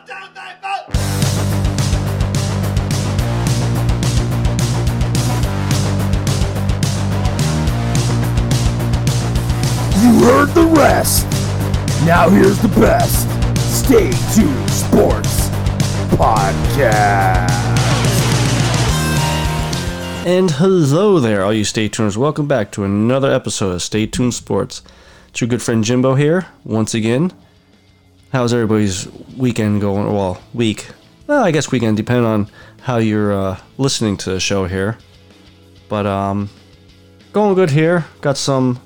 You heard the rest. Now here's the best. Stay tuned Sports Podcast. And hello there, all you Stay Tuners. Welcome back to another episode of Stay Tuned Sports. It's your good friend Jimbo here, once again. How's everybody's weekend going? Well, week. Well, I guess weekend, depending on how you're uh, listening to the show here. But, um, going good here. Got some,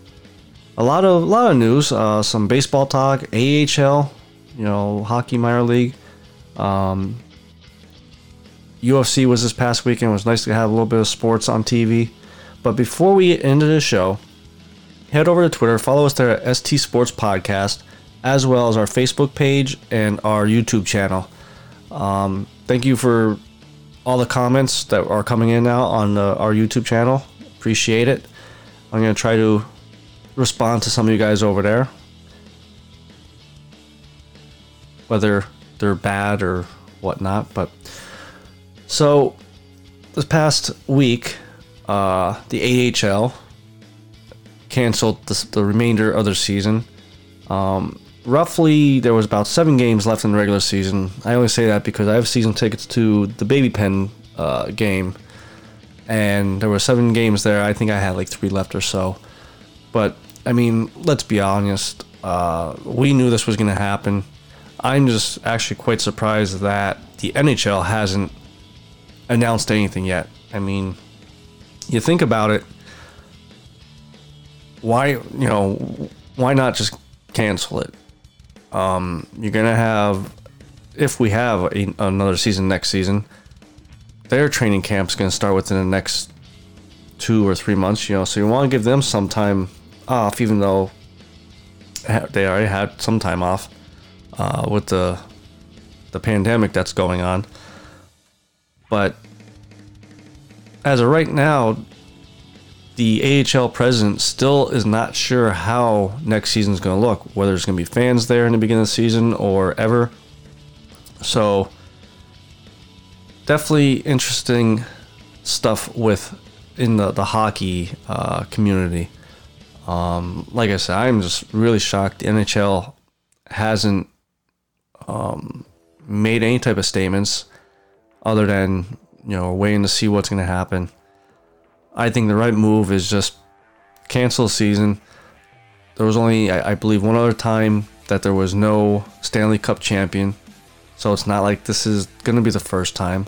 a lot of, a lot of news. Uh, some baseball talk, AHL, you know, hockey minor league. Um, UFC was this past weekend. It was nice to have a little bit of sports on TV. But before we get into the show, head over to Twitter, follow us there at ST Sports Podcast, as well as our Facebook page and our YouTube channel. Um, thank you for all the comments that are coming in now on uh, our YouTube channel. Appreciate it. I'm going to try to respond to some of you guys over there. Whether they're bad or whatnot, but so, this past week, uh, the AHL canceled the, the remainder of their season. Um, roughly, there was about seven games left in the regular season. I only say that because I have season tickets to the Baby Pen uh, game, and there were seven games there. I think I had like three left or so. But I mean, let's be honest. Uh, we knew this was going to happen. I'm just actually quite surprised that the NHL hasn't announced anything yet. I mean, you think about it, why, you know, why not just cancel it? Um, you're to have, if we have a, another season next season, their training camp's to start within the next two or three months, you know, so you want to give them some time off, even though they already had some time off uh, with the the pandemic that's going on. But as of right now, the AHL president still is not sure how next season's going to look, whether it's going to be fans there in the beginning of the season or ever. So, definitely interesting stuff with in the, the hockey uh, community. Um, like I said, I'm just really shocked the NHL hasn't um, made any type of statements other than you know waiting to see what's going to happen. I think the right move is just cancel the season. There was only, I, I believe, one other time that there was no Stanley Cup champion, so it's not like this is going to be the first time.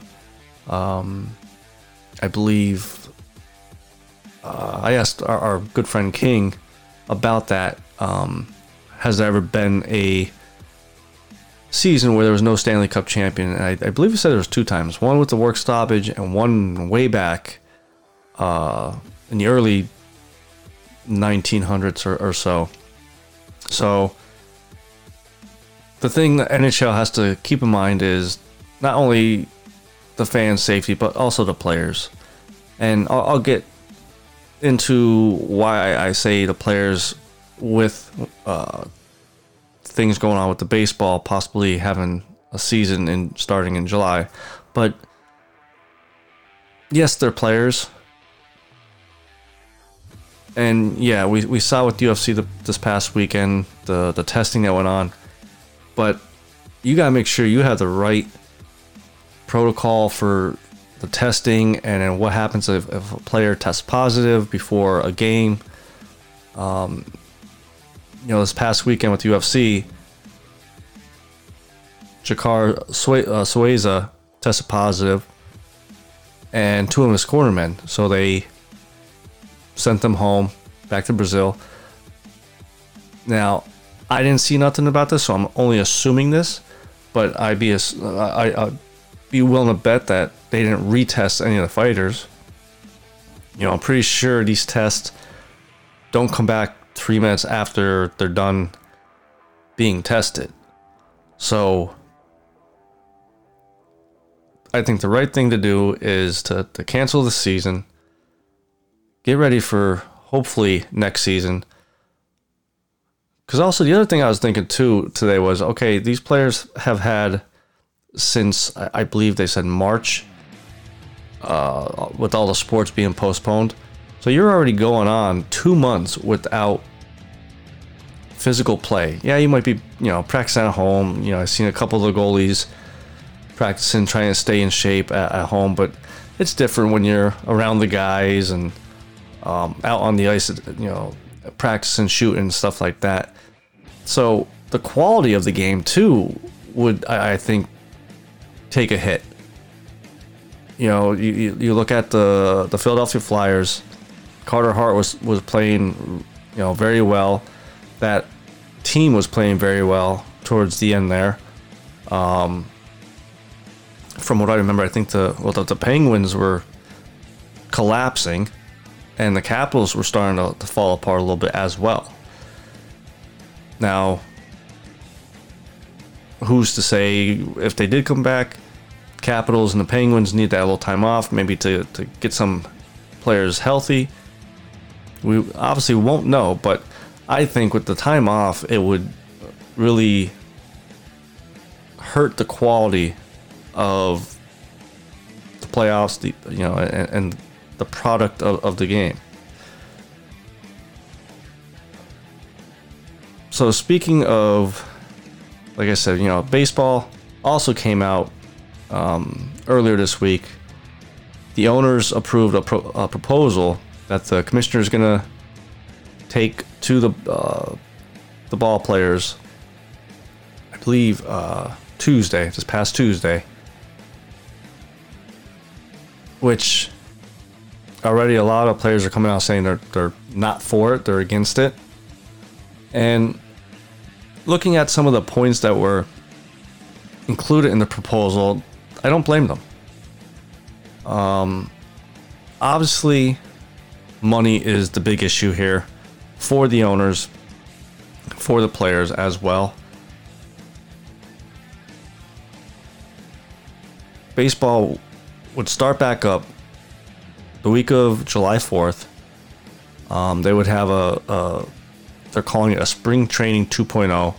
Um, I believe uh, I asked our, our good friend King about that. Um, has there ever been a season where there was no Stanley Cup champion. And I, I believe he said there was two times. One with the work stoppage and one way back uh, in the early 1900s or, or so. So the thing that NHL has to keep in mind is not only the fans' safety, but also the players. And I'll, I'll get into why I say the players with uh, things going on with the baseball, possibly having a season in starting in July. But yes, they're players. And yeah, we, we saw with UFC the, this past weekend the the testing that went on, but you gotta make sure you have the right protocol for the testing and then what happens if, if a player tests positive before a game. Um, you know, this past weekend with UFC, Jacaré Sue- uh, Souza tested positive, and two of his cornermen. So they sent them home, back to Brazil. Now, I didn't see nothing about this, so I'm only assuming this. But I'd be I'd be willing to bet that they didn't retest any of the fighters. You know, I'm pretty sure these tests don't come back three minutes after they're done being tested. So I think the right thing to do is to, to cancel the season, get ready for hopefully next season. Because also, the other thing I was thinking too today was okay, these players have had since I believe they said March, uh, with all the sports being postponed. So you're already going on two months without physical play. Yeah, you might be, you know, practicing at home. You know, I've seen a couple of the goalies practicing, trying to stay in shape at, at home, but it's different when you're around the guys and um, out on the ice, you know, practicing, shooting, and stuff like that. So the quality of the game too would, I, I think, take a hit. You know, you, you, look at the the Philadelphia Flyers. Carter Hart was was playing, you know, very well. That team was playing very well towards the end there. Um, from what I remember, I think the well the, the Penguins were collapsing, and the Capitals were starting to, to fall apart a little bit as well. Now, who's to say if they did come back, Capitals and the Penguins need that little time off, maybe to, to get some players healthy. We obviously won't know, but I think with the time off, it would really hurt the quality of the playoffs, the you know, and, and the product of, of the game. So speaking of, like I said, you know, baseball also came out um, earlier this week. The owners approved a, pro- a proposal that the commissioner is going to take to the uh, the ball players. I believe uh, Tuesday, this past Tuesday, which already a lot of players are coming out saying they're they're not for it, they're against it, and looking at some of the points that were included in the proposal, I don't blame them. Um, obviously, money is the big issue here for the owners, for the players as well. Baseball would start back up the week of July 4th. Um, they would have a, a, they're calling it a spring training 2.0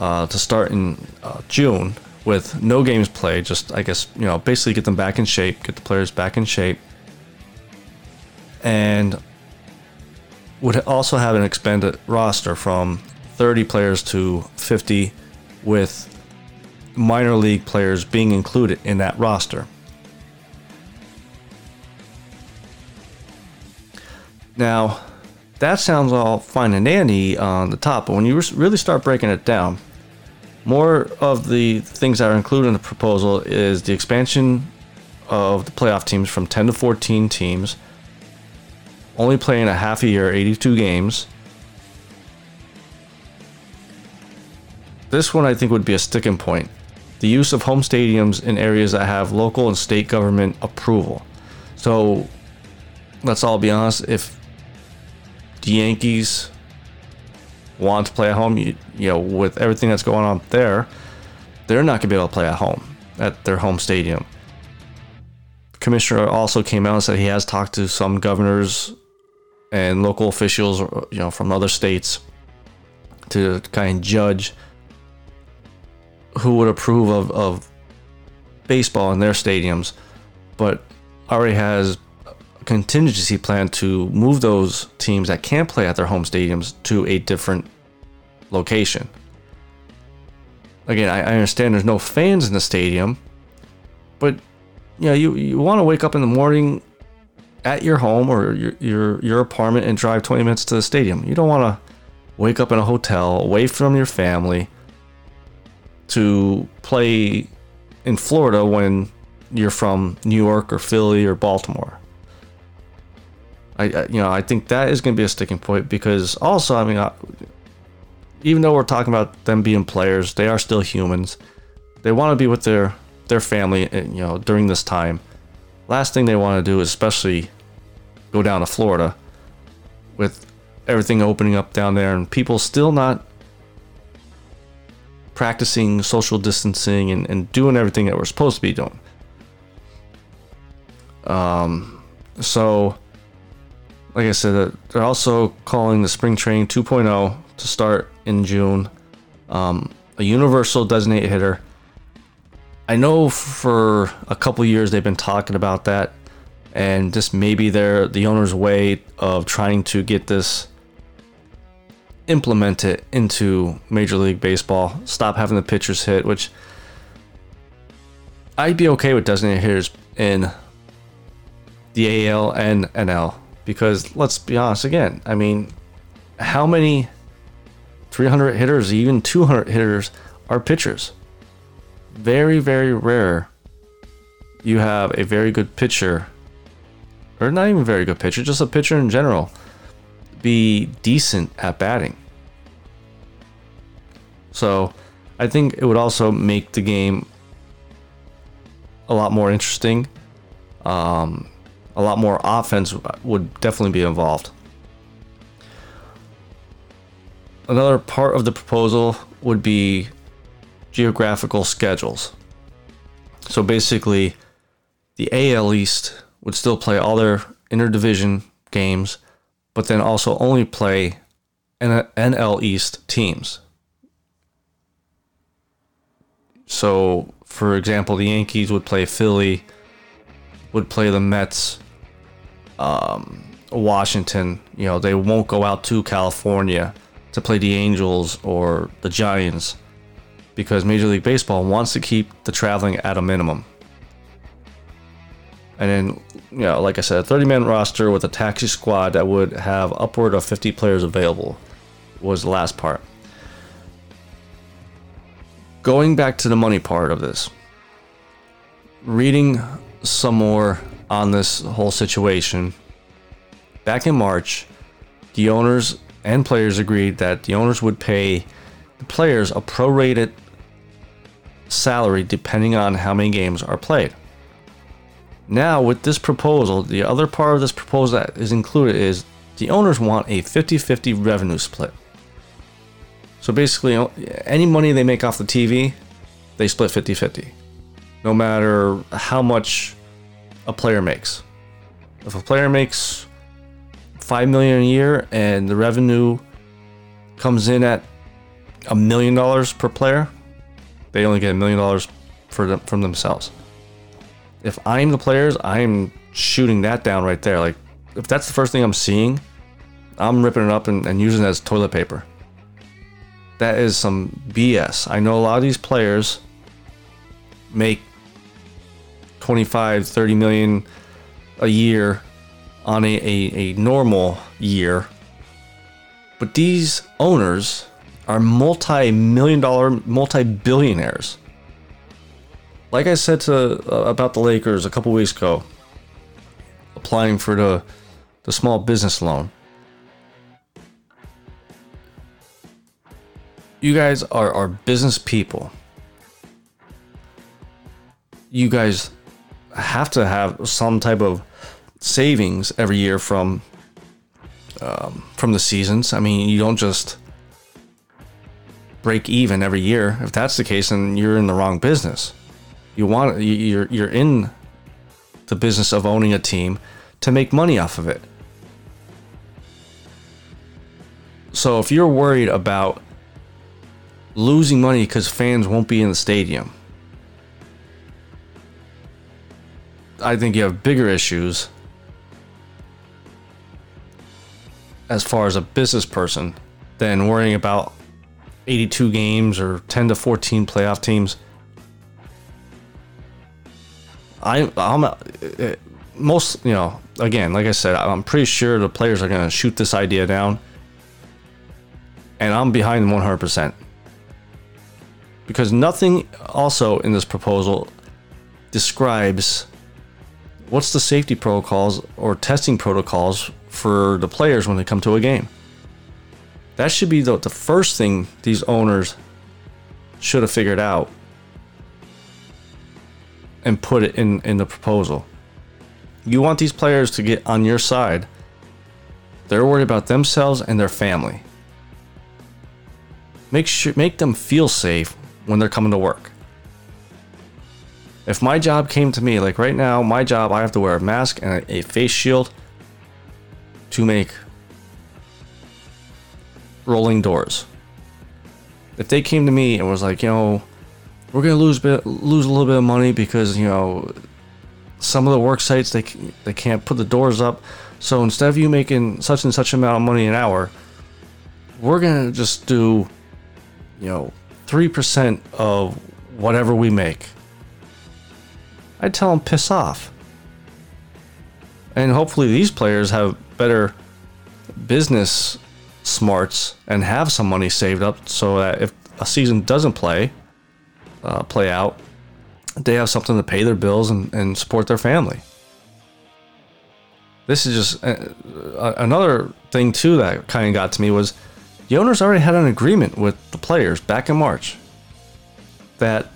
uh, to start in uh, June with no games played. Just, I guess, you know, basically get them back in shape, get the players back in shape. And would also have an expanded roster from 30 players to 50 with minor league players being included in that roster. Now, that sounds all fine and dandy on the top, but when you really start breaking it down, more of the things that are included in the proposal is the expansion of the playoff teams from 10 to 14 teams, only playing a half a year, 82 games. This one I think would be a sticking point. The use of home stadiums in areas that have local and state government approval. So let's all be honest, if the Yankees want to play at home, you, you know, with everything that's going on there, they're not going to be able to play at home at their home stadium. The commissioner also came out and said he has talked to some governors and local officials, you know, from other states to kind of judge who would approve of, of baseball in their stadiums, but already has contingency plan to move those teams that can't play at their home stadiums to a different location. Again, I, I understand there's no fans in the stadium, but you know, you, you want to wake up in the morning at your home or your, your your apartment and drive 20 minutes to the stadium. You don't want to wake up in a hotel away from your family to play in Florida when you're from New York or Philly or Baltimore. I, I you know I think that is going to be a sticking point because also I mean I, even though we're talking about them being players, they are still humans. They want to be with their their family, eh, you know, during this time. Last thing they want to do is especially go down to Florida with everything opening up down there and people still not practicing social distancing and, and doing everything that we're supposed to be doing. Um, so, like I said, they're also calling the spring training 2.0 to start in June. Um, a universal designated hitter. I know for a couple years they've been talking about that, and just maybe they're the owner's way of trying to get this implemented into Major League Baseball. Stop having the pitchers hit, which I'd be okay with designated hitters in the AL and NL because let's be honest again. I mean, how many 300 hitters, even 200 hitters, are pitchers? Very, very rare. You have a very good pitcher, or not even very good pitcher, just a pitcher in general, be decent at batting. So, I think it would also make the game a lot more interesting. Um, a lot more offense would definitely be involved. Another part of the proposal would be geographical schedules. So basically, the AL East would still play all their interdivision games, but then also only play NL East teams. So, for example, the Yankees would play Philly, would play the Mets, um, Washington. You know, they won't go out to California to play the Angels or the Giants because Major League Baseball wants to keep the traveling at a minimum. And then, you know, like I said, a 30 man roster with a taxi squad that would have upward of 50 players available was the last part. Going back to the money part of this, reading some more on this whole situation, back in March, the owners and players agreed that the owners would pay the players a prorated salary depending on how many games are played. Now, with this proposal, the other part of this proposal that is included is the owners want a 50 50 revenue split. So basically, any money they make off the TV, they split 50 50. No matter how much a player makes. If a player makes 5 million a year and the revenue comes in at a million dollars per player, they only get a million dollars for them from themselves. If I'm the players, I'm shooting that down right there. Like if that's the first thing I'm seeing, I'm ripping it up and, and using it as toilet paper. That is some BS. I know a lot of these players make 25, 30 million a year on a, a, a normal year. But these owners are multi million dollar, multi billionaires. Like I said to uh, about the Lakers a couple weeks ago, applying for the the small business loan. You guys are, are business people. You guys have to have some type of savings every year from um, from the seasons. I mean, you don't just break even every year. If that's the case, then you're in the wrong business. You want you're you're in the business of owning a team to make money off of it. So if you're worried about losing money because fans won't be in the stadium, I think you have bigger issues as far as a business person than worrying about 82 games or 10 to 14 playoff teams. I, I'm uh, most, you know, again, like I said, I'm pretty sure the players are going to shoot this idea down. And I'm behind them 100%. Because nothing also in this proposal describes what's the safety protocols or testing protocols for the players when they come to a game? That should be the, the first thing these owners should have figured out and put it in, in the proposal. You want these players to get on your side. They're worried about themselves and their family. Make sure make them feel safe when they're coming to work. If my job came to me, like right now, my job, I have to wear a mask and a, face shield to make rolling doors. If they came to me and was like, you know, we're gonna lose bit, lose a little bit of money because you know some of the work sites they they can't put the doors up. So instead of you making such and such amount of money an hour, we're gonna just do you know three percent of whatever we make. I'd tell them piss off. And hopefully these players have better business smarts and have some money saved up so that if a season doesn't play uh, play out, they have something to pay their bills and, and support their family. This is just uh, uh, another thing too that kind of got to me was the owners already had an agreement with the players back in March that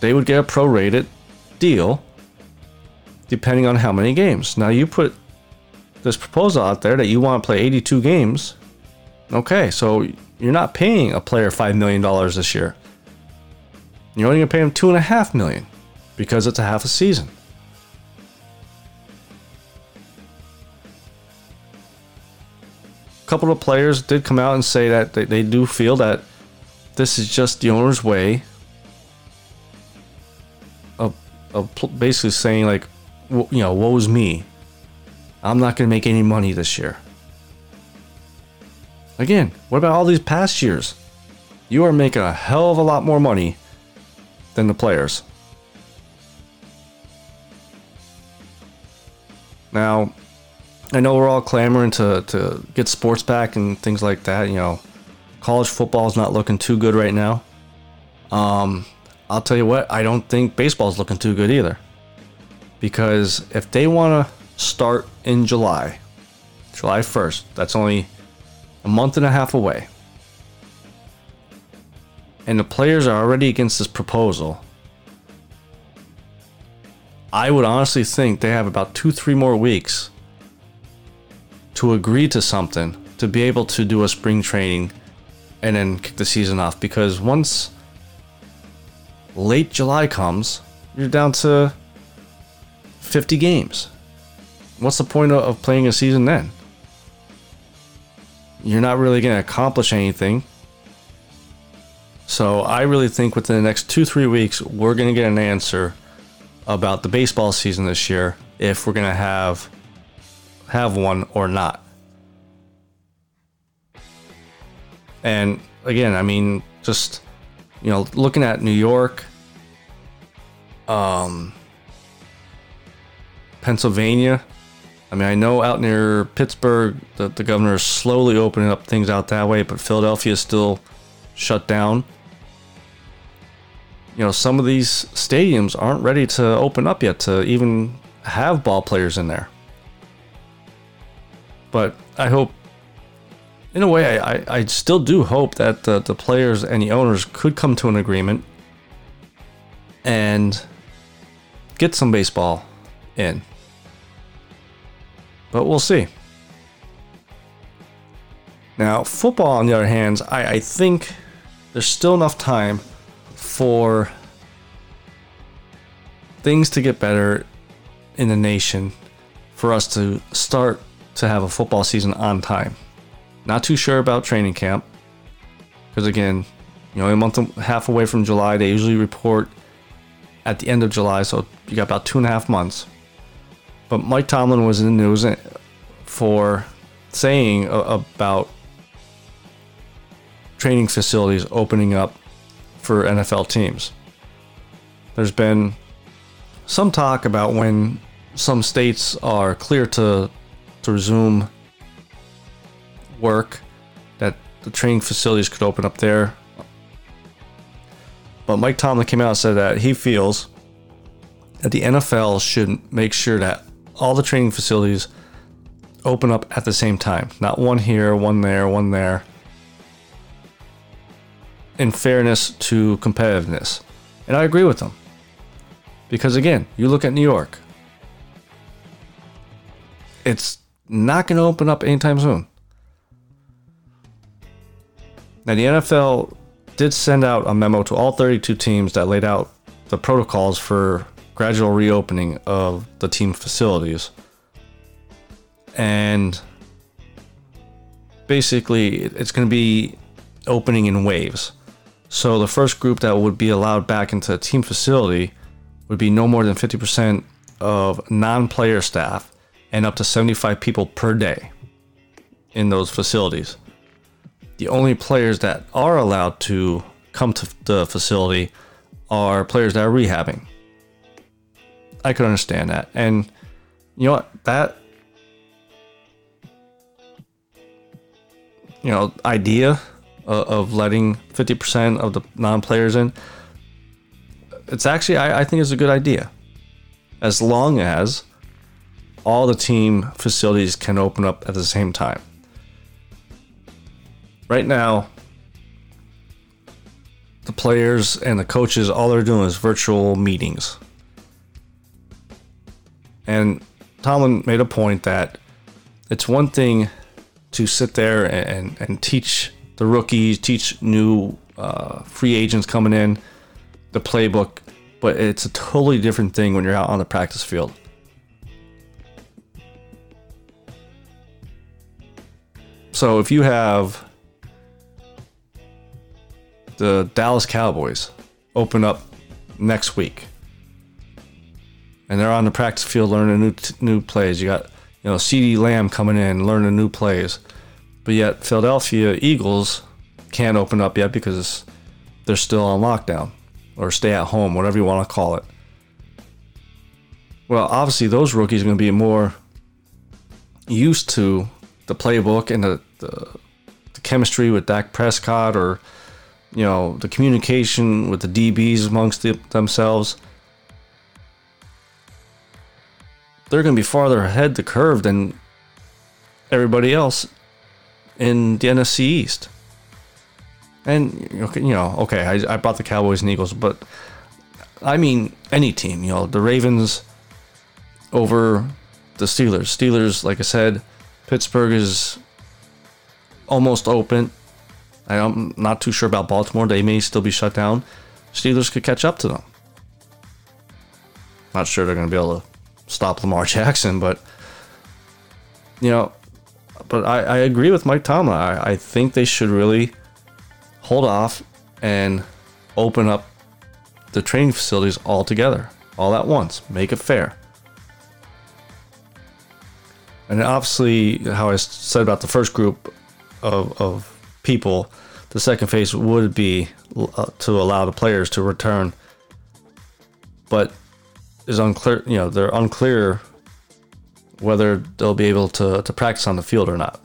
they would get a prorated deal depending on how many games. Now you put this proposal out there that you want to play 82 games. Okay, so you're not paying a player five million dollars this year. You're only gonna pay him two and a half million because it's a half a season. A couple of players did come out and say that they, they do feel that this is just the owner's way of, basically saying like, you know, woe's me. I'm not going to make any money this year. Again, what about all these past years? You are making a hell of a lot more money than the players. Now, I know we're all clamoring to, to get sports back and things like that. You know, college football is not looking too good right now. Um, I'll tell you what, I don't think baseball is looking too good either. Because if they want to start in July, July 1st, that's only a month and a half away. And the players are already against this proposal. I would honestly think they have about two, three more weeks to agree to something to be able to do a spring training and then kick the season off. Because once late July comes, you're down to 50 games. What's the point of- playing a season then? You're not really going to accomplish anything. So I really think within the next two, three weeks, we're going to get an answer about the baseball season this year, if we're going to have have one or not. And again, I mean, just you know, looking at New York, um, Pennsylvania. I mean, I know out near Pittsburgh, the, the governor is slowly opening up things out that way, but Philadelphia is still shut down. You know, some of these stadiums aren't ready to open up yet to even have ball players in there. But I hope, in a way, I, I, still do hope that the, the players and the owners could come to an agreement and get some baseball in. But we'll see. Now, football, on the other hand, I, I think there's still enough time for things to get better in the nation for us to start to have a football season on time. Not too sure about training camp because again, you know, a month and a half away from July, they usually report at the end of July, so you got about two and a half months. But Mike Tomlin was in the news eh, for saying about training facilities opening up for NFL teams. There's been some talk about when some states are clear to to resume work that the training facilities could open up there. But Mike Tomlin came out and said that he feels that the NFL should make sure that all the training facilities open up at the same time, not one here, one there, one there. In fairness to competitiveness. And I agree with them. Because again, you look at New York, it's not going to open up anytime soon. Now, the NFL did send out a memo to all 32 teams that laid out the protocols for gradual reopening of the team facilities. And basically, it's going to be opening in waves. So the first group that would be allowed back into a team facility would be no more than 50% of non player staff and up to 75 people per day in those facilities. The only players that are allowed to come to the facility are players that are rehabbing. I could understand that. And you know what? That you know, idea of, letting 50% of the non-players in it's actually I, I think it's a good idea as long as all the team facilities can open up at the same time right now the players and the coaches all they're doing is virtual meetings. And tomlin made a point that it's one thing to sit there and, and, teach the rookies teach new uh, free agents coming in the playbook but it's a totally different thing when you're out on the practice field. So if you have the Dallas Cowboys open up next week, and they're on the practice field learning new new plays. You got you know CeeDee Lamb coming in learning new plays, but yet Philadelphia Eagles can't open up yet because they're still on lockdown or stay at home, whatever you want to call it. Well, obviously those rookies are going to be more used to the playbook and the, the, the chemistry with Dak Prescott or you know, the communication with the DBs amongst the, themselves, they're going to be farther ahead the curve than everybody else in the NFC East. And you know, okay, I, I brought the Cowboys and Eagles, but I mean any team. You know, the Ravens over the Steelers. Steelers, like I said, Pittsburgh is almost open. I'm not too sure about Baltimore. They may still be shut down. Steelers could catch up to them. Not sure they're going to be able to stop Lamar Jackson, but you know, but I, I agree with Mike Tomlin. I, I think they should really hold off and open up the training facilities all together, all at once. Make it fair. And obviously, how I said about the first group of, of people, the second phase would be uh, to allow the players to return. But is unclear. You know, they're unclear whether they'll be able to to practice on the field or not.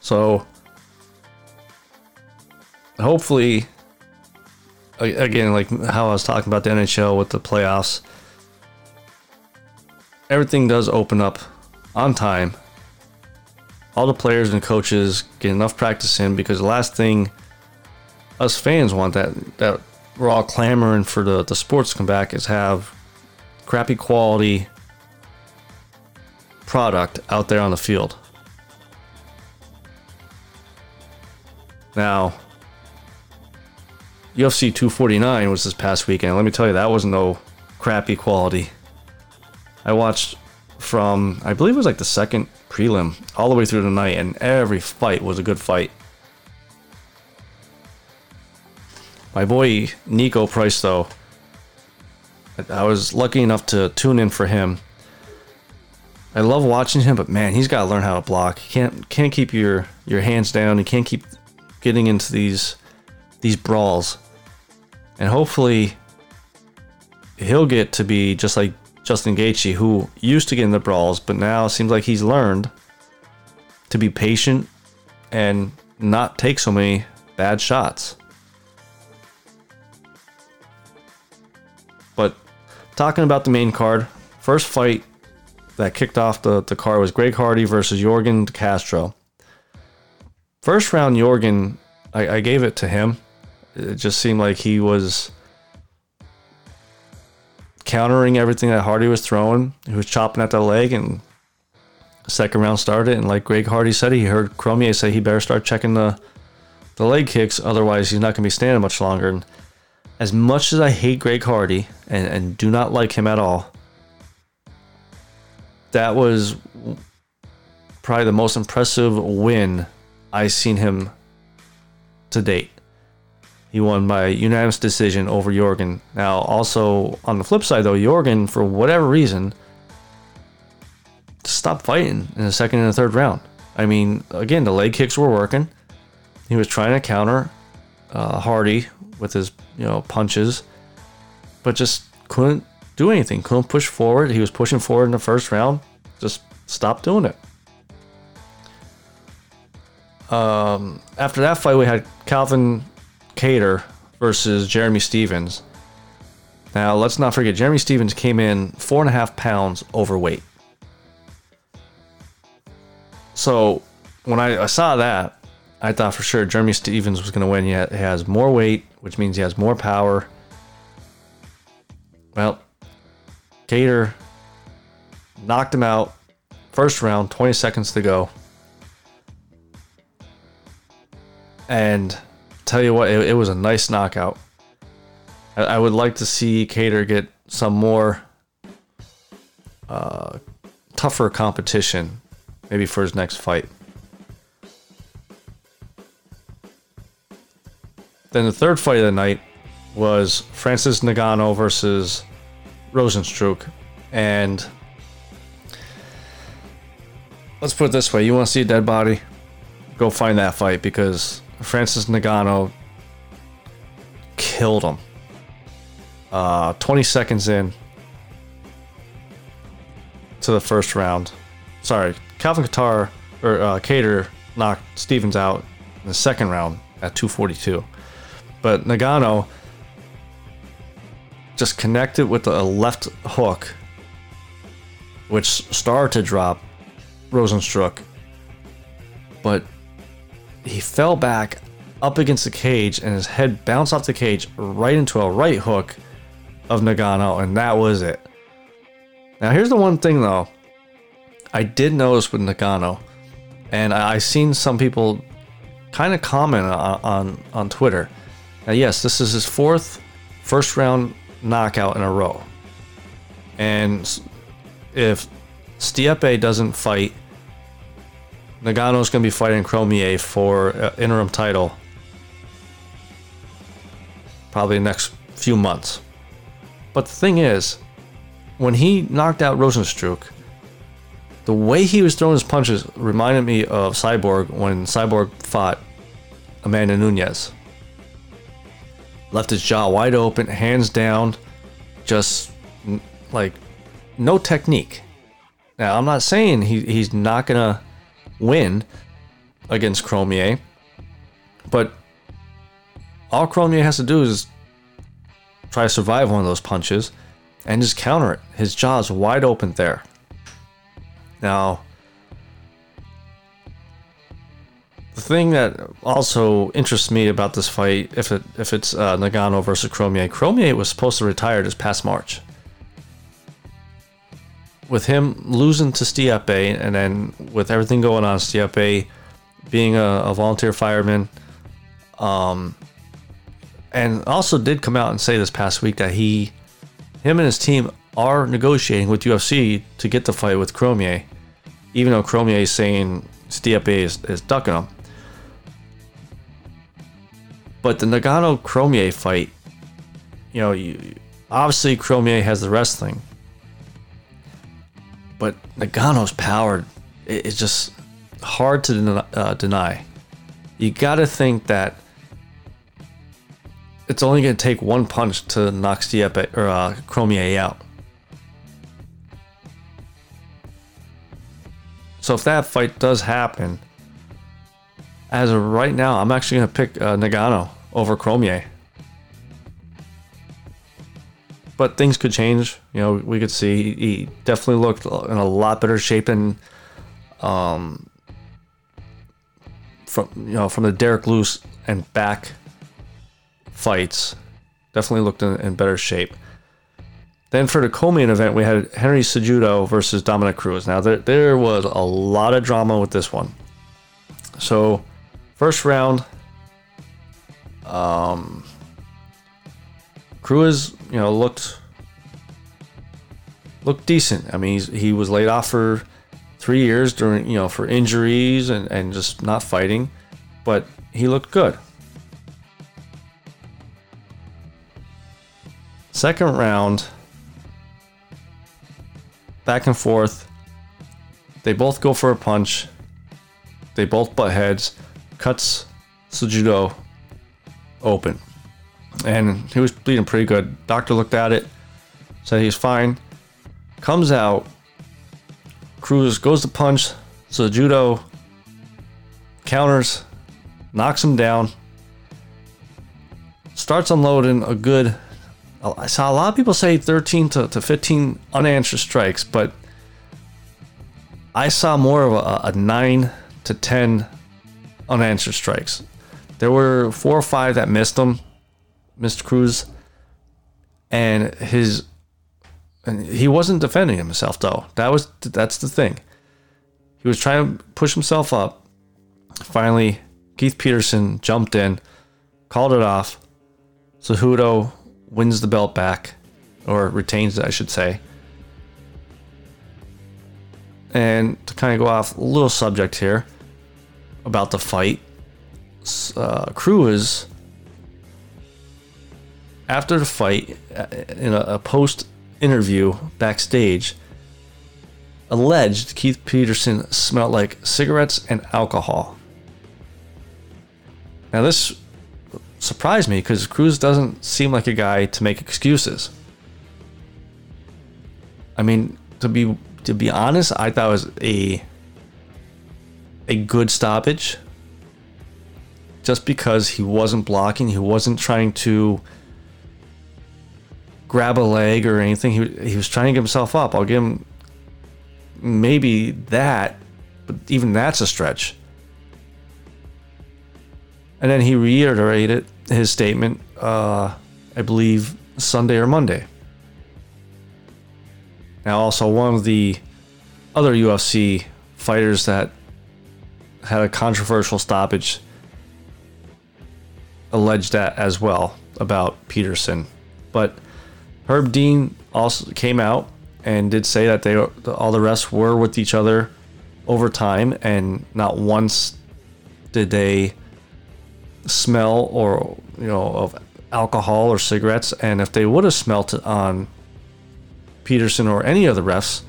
So hopefully again like how I was talking about the NHL with the playoffs everything does open up on time all the players and coaches get enough practice in because the last thing us fans want that that we're all clamoring for the, the sports to come back is have crappy quality product out there on the field. Now, UFC 249 was this past weekend. Let me tell you, that was no crappy quality. I watched from, I believe it was like the second prelim all the way through the night, and every fight was a good fight. My boy Niko Price, though, I was lucky enough to tune in for him. I love watching him, but man, he's got to learn how to block. He can't can't keep your your hands down. He can't keep getting into these these brawls, and hopefully he'll get to be just like Justin Gaethje, who used to get in the brawls, but now seems like he's learned to be patient and not take so many bad shots. But talking about the main card, first fight that kicked off the, the card was Greg Hardy versus Yorgan Castro. First round, Yorgan, I, I gave it to him. It just seemed like he was countering everything that Hardy was throwing. He was chopping at the leg, and second round started. And like Greg Hardy said, he heard Cormier say he better start checking the the leg kicks, otherwise he's not going to be standing much longer. And as much as I hate Greg Hardy and, and do not like him at all, that was probably the most impressive win I've seen him to date. He won by unanimous decision over Yorgan. Now, also on the flip side, though, Yorgan, for whatever reason, stopped fighting in the second and the third round. I mean, again, the leg kicks were working. He was trying to counter uh, Hardy with his, you know, punches, but just couldn't do anything. Couldn't push forward. He was pushing forward in the first round. Just stopped doing it. Um, after that fight, we had Calvin Kattar versus Jeremy Stephens. Now, let's not forget, Jeremy Stephens came in four and a half pounds overweight. So, when I, I saw that, I thought for sure Jeremy Stephens was going to win. He, has more weight, which means he has more power. Well, Kattar knocked him out. First round, 20 seconds to go. And tell you what, it, it was a nice knockout. I, I, would like to see Kattar get some more uh, tougher competition, maybe for his next fight. Then the third fight of the night was Francis Ngannou versus Rozenstruik, and let's put it this way: you want to see a dead body, go find that fight because Francis Ngannou killed him. Uh, 20 seconds in to the first round. Sorry, Calvin Kattar or uh, Kattar knocked Stephens out in the second round at 242. But Ngannou just connected with a left hook, which started to drop Rozenstruik. But he fell back up against the cage and his head bounced off the cage right into a right hook of Ngannou, and that was it. Now, here's the one thing though I did notice with Ngannou, and I, I seen some people kind of comment on, on, on Twitter. Now, yes, this is his fourth first round knockout in a row. And if Stipe doesn't fight Ngannou's going to be fighting Cormier for uh, interim title probably next few months. But the thing is, when he knocked out Rozenstruik, the way he was throwing his punches reminded me of Cyborg when Cyborg fought Amanda Nunes. Left his jaw wide open, hands down, just like no technique. Now, I'm not saying he, he's not going to win against Cormier. But all Cormier has to do is try to survive one of those punches and just counter it. His jaw is wide open there. Now, the thing that also interests me about this fight, if it if it's uh, Ngannou versus Cormier, Cormier was supposed to retire this past March with him losing to Stipe, and then with everything going on, Stipe being a, a, volunteer fireman, um, and also did come out and say this past week that he, him and his team are negotiating with UFC to get the fight with Cormier, even though Cormier is saying Stipe is, is ducking him. But the Ngannou Cormier fight, you know, you, obviously Cormier has the wrestling but Ngannou's power is just hard to uh, deny. You got to think that it's only going to take one punch to knock Stipe or uh, Cormier out. So if that fight does happen, as of right now, I'm actually going to pick uh, Ngannou over Cormier. But things could change. You know, we could see he definitely looked in a lot better shape than, um, from you know from the Derrick Lewis and back fights. Definitely looked in, in better shape. Then for the co-main event, we had Henry Cejudo versus Dominick Cruz. Now there there was a lot of drama with this one. So, first round, um, Cruz, you know, looked looked decent. I mean, he was laid off for three years during, you know, for injuries and, and just not fighting. but he looked good. Second round, back and forth. They both go for a punch. They both butt heads. Cuts Cejudo open. And he was bleeding pretty good. Doctor looked at it, said he's fine. Comes out. Cruz goes to punch. Cejudo counters, knocks him down, starts unloading a good. I saw a lot of people say 13 to, to 15 unanswered strikes, but I saw more of a, a 9 to 10 unanswered strikes. There were four or five that missed him, missed Cruz, and his and he wasn't defending himself though. That was that's the thing. He was trying to push himself up. Finally, Keith Peterson jumped in, called it off. Cejudo wins the belt back, or retains it, I should say. And to kind of go off a little subject here about the fight, uh, Cruz, after the fight, uh, in a, a post interview backstage, alleged Keith Peterson smelled like cigarettes and alcohol. Now, this surprised me because Cruz doesn't seem like a guy to make excuses. I mean, to be to be honest, I thought it was a a good stoppage. Just because he wasn't blocking, he wasn't trying to grab a leg or anything. He, he was trying to get himself up. I'll give him maybe that, but even that's a stretch. And then he reiterated his statement, uh, I believe, Sunday or Monday. Now, also, one of the other UFC fighters that had a controversial stoppage alleged that as well about Peterson. But Herb Dean also came out and did say that they all the rest were with each other over time, and not once did they smell or you know of alcohol or cigarettes. And if they would have smelt it on Peterson or any of the refs,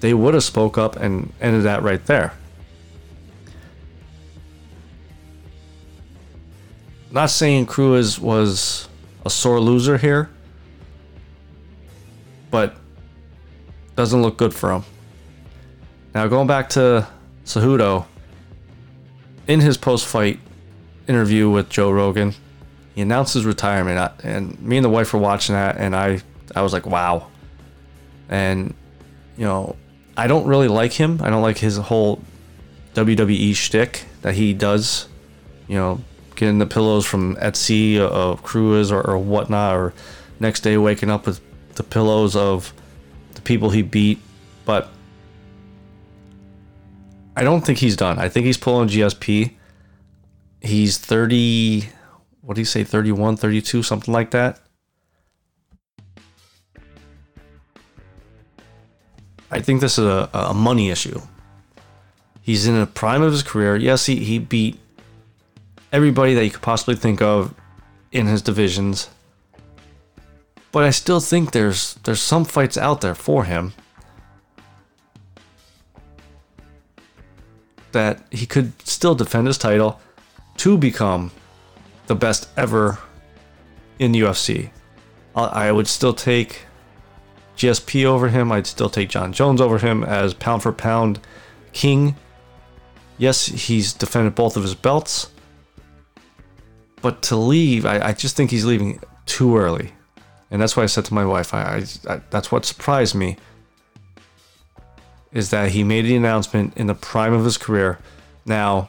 they would have spoke up and ended that right there. Not saying Cruz was a sore loser here, but doesn't look good for him. Now going back to Cejudo, in his post-fight interview with Joe Rogan, he announced his retirement, and me and the wife were watching that, and I, I was like, wow. And you know, I don't really like him. I don't like his whole WWE shtick that he does. You know, getting the pillows from Etsy uh, of Cruz or, or whatnot, or next day waking up with the pillows of the people he beat. But I don't think he's done. I think he's pulling GSP. He's 30, what do you say, 31, 32, something like that. I think this is a, a money issue. He's in the prime of his career. Yes, he, he beat everybody that you could possibly think of in his divisions. But I still think there's there's some fights out there for him that he could still defend his title to become the best ever in UFC. I would still take GSP over him. I'd still take Jon Jones over him as pound for pound king. Yes, he's defended both of his belts. But to leave, I, I just think he's leaving too early. And that's why I said to my wife, I, I, I that's what surprised me. Is that he made the announcement in the prime of his career. Now,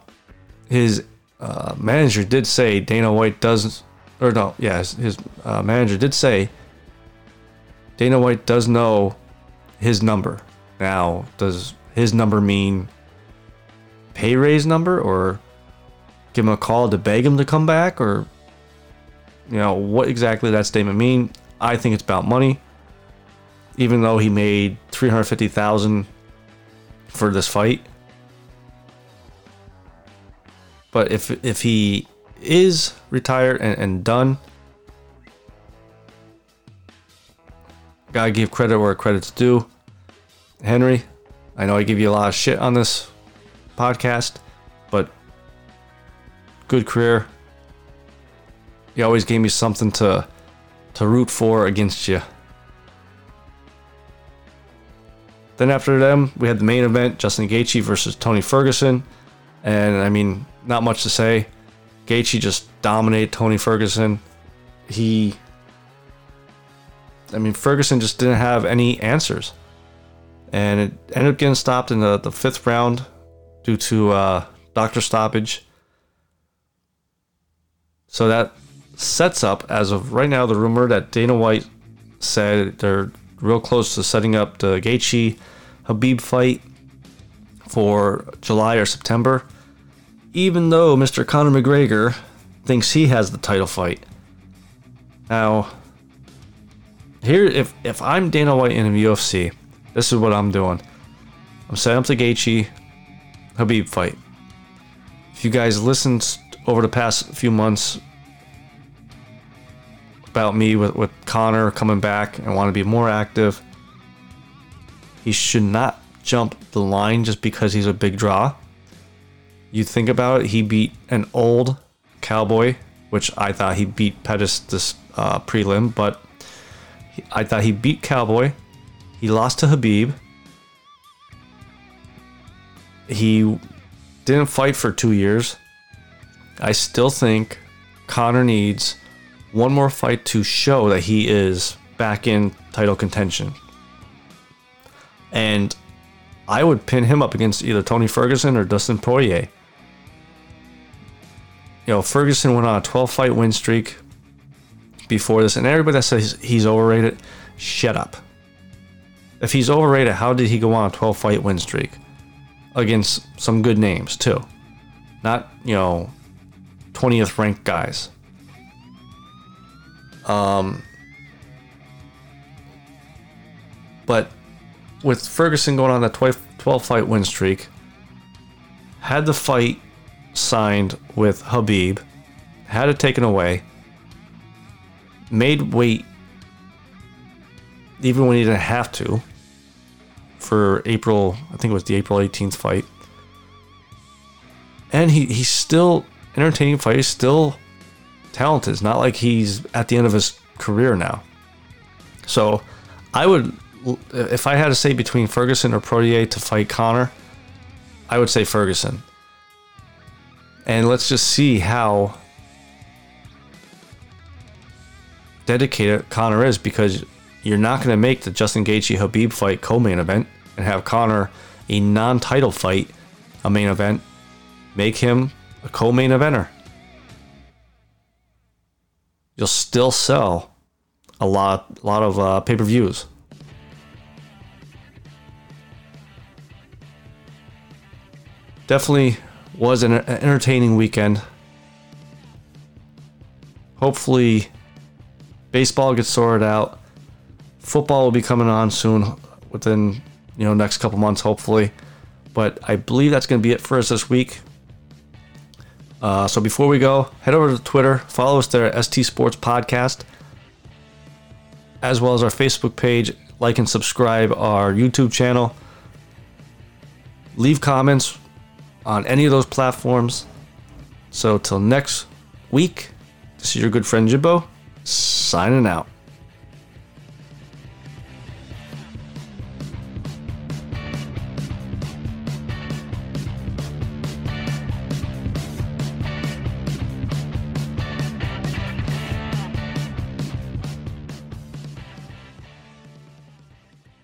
his uh, manager did say Dana White doesn't—or no, yeah, his, his uh, manager did say Dana White does know his number. Now, does his number mean pay raise number or give him a call to beg him to come back or you know what exactly that statement mean? I think it's about money. Even though he made 350,000 for this fight. But if if he is retired and, and done, gotta give credit where credit's due. Henry, I know I give you a lot of shit on this podcast, but good career. You always gave me something to to root for against you. Then after them, we had the main event: Justin Gaethje versus Tony Ferguson, and I mean, not much to say. Gaethje just dominated Tony Ferguson. He, I mean, Ferguson just didn't have any answers, and it ended up getting stopped in the, the fifth round due to uh, doctor stoppage. So that sets up, as of right now, the rumor that Dana White said they're real close to setting up the Gaethje Khabib fight for July or September. Even though Mr. Conor McGregor thinks he has the title fight. Now, here, if if I'm Dana White in the UFC, this is what I'm doing. I'm setting up the Gaethje Khabib fight. If you guys listened over the past few months about me with, with Conor coming back and want to be more active, he should not jump the line just because he's a big draw. You think about it, he beat an old cowboy, which I thought he beat Pettis this uh, prelim, but he, I thought he beat Cowboy. He lost to Khabib. He didn't fight for two years. I still think Conor needs one more fight to show that he is back in title contention. And I would pin him up against either Tony Ferguson or Dustin Poirier. You know, Ferguson went on a 12 fight win streak before this, and everybody that says he's overrated, shut up. If he's overrated, how did he go on a 12 fight win streak against some good names, too? Not, you know, 20th ranked guys. Um, but with Ferguson going on that 12, 12 fight win streak, had the fight signed with Khabib, had it taken away, made weight even when he didn't have to for April, I think it was the April 18th fight. And he, he's still entertaining fight. He's still talented. It's not like he's at the end of his career now. So I would, if I had to say between Ferguson or Poirier to fight Conor, I would say Ferguson. And let's just see how dedicated Conor is because you're not going to make the Justin Gaethje Khabib fight co-main event and have Conor a non-title fight a main event. Make him a co-main eventer. You'll still sell a lot, lot of uh, pay-per-views. Definitely was an entertaining weekend. Hopefully, baseball gets sorted out. Football will be coming on soon, within you know next couple months, hopefully. But I believe that's going to be it for us this week. Uh, so before we go, head over to Twitter, follow us there at ST Sports Podcast, as well as our Facebook page. Like and subscribe our YouTube channel. Leave comments on any of those platforms. So till next week, this is your good friend Jimbo, signing out.